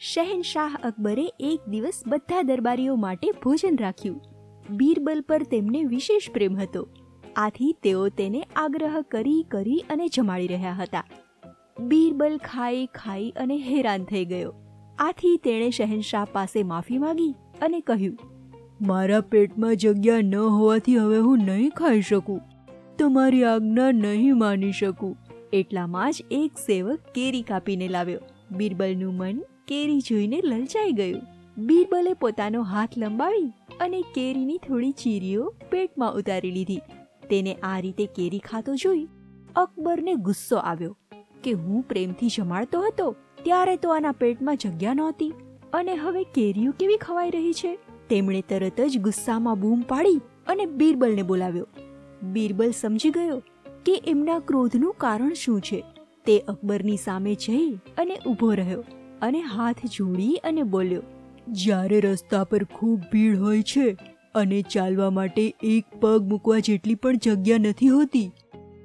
શહેનશાહ અકબરે એક દિવસ બધા દરબારીઓ માટે ભોજન રાખ્યું. બીરબલ પર તેમને વિશેષ પ્રેમ હતો. આથી તેઓ તેને આગ્રહ કરી કરી અને જમાડી રહ્યા હતા. બીરબલ ખાઈ ખાઈ અને હેરાન થઈ ગયો. આથી તેણે શહેનશાહ પાસે માફી માંગી અને કહ્યું, મારા પેટમાં જગ્યા ન હોવાથી હવે હું નહીં ખાઈ શકું. તમારી આજ્ઞા નહીં માની શકું. એટલામાં જ એક સેવક કેરી કાપીને લાવ્યો. બીરબલનું મન કેરી જોઈને લલચાઈ ગયું. બીરબલે પોતાનો હાથ લંબાવી અને કેરીની થોડી ચીરીઓ પેટમાં ઉતારી લીધી. તેને આ રીતે કેરી ખાતો જોઈ અકબરને ગુસ્સો આવ્યો કે હું પ્રેમથી જમાડતો હતો ત્યારે તો આના પેટમાં જગ્યા નહોતી. અને હવે કેરીઓ કેવી ખવાઈ રહી છે? તેમણે તરત જ ગુસ્સામાં બૂમ પાડી અને બીરબલને બોલાવ્યો. બીરબલ સમજી ગયો કે એમના ક્રોધનું કારણ શું છે? તે અકબરની સામે જઈ અને ઊભો રહ્યો અને હાથ જોડી અને બોલ્યો, જ્યારે રસ્તા પર ખૂબ ભીડ હોય છે અને ચાલવા માટે એક પગ મૂકવા જેટલી પણ જગ્યા નથી હોતી,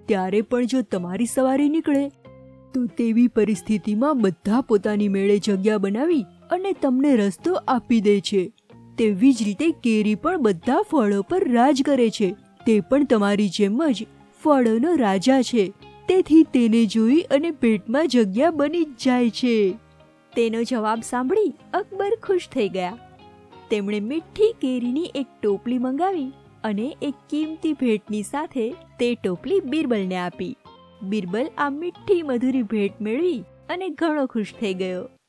ત્યારે પણ જો તમારી સવારી નીકળે, તો તેવી પરિસ્થિતિમાં બધા પોતાની મેળે જગ્યા બનાવી અને તમને રસ્તો આપી દે છે. તેવી જ રીતે કેરી પણ બધા ફળો પર રાજ કરે છે. તે પણ તમારી જેમ જ ફળોનો રાજા છે. તેથી તેને જોઈ અને પેટમાં જગ્યા બની જ જાય છે. તેનો જવાબ સાંભળી અકબર ખુશ થઈ ગયા. તેમણે મીઠી કેરીની એક ટોપલી મંગાવી અને એક કિંમતી ભેટની સાથે તે ટોપલી બિરબલને આપી. બિરબલ આ મીઠી મધુરી ભેટ મેળવી અને ઘણો ખુશ થઈ ગયો.